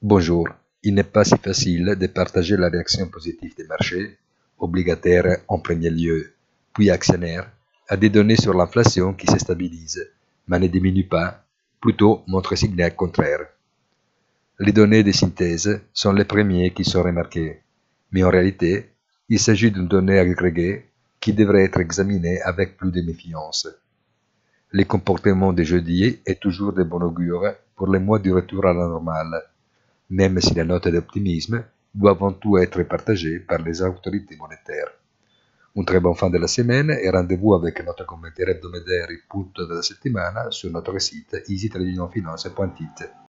Bonjour. Il n'est pas si facile de partager la réaction positive des marchés, obligataires en premier lieu, puis actionnaires, à des données sur l'inflation qui se stabilise, mais ne diminue pas, plutôt montre signal contraire. Les données de synthèse sont les premiers qui sont remarqués, mais en réalité, il s'agit d'une donnée agrégée qui devrait être examinée avec plus de méfiance. Le comportement de jeudi est toujours de bon augure pour les mois du retour à la normale, même si la note d'optimisme doit avant tout être partagée par les autorités monétaires. Un très bon fin de la semaine et rendez-vous avec notre commentaire hebdomadaire punto della settimana sur notre site easytradingfinance.it.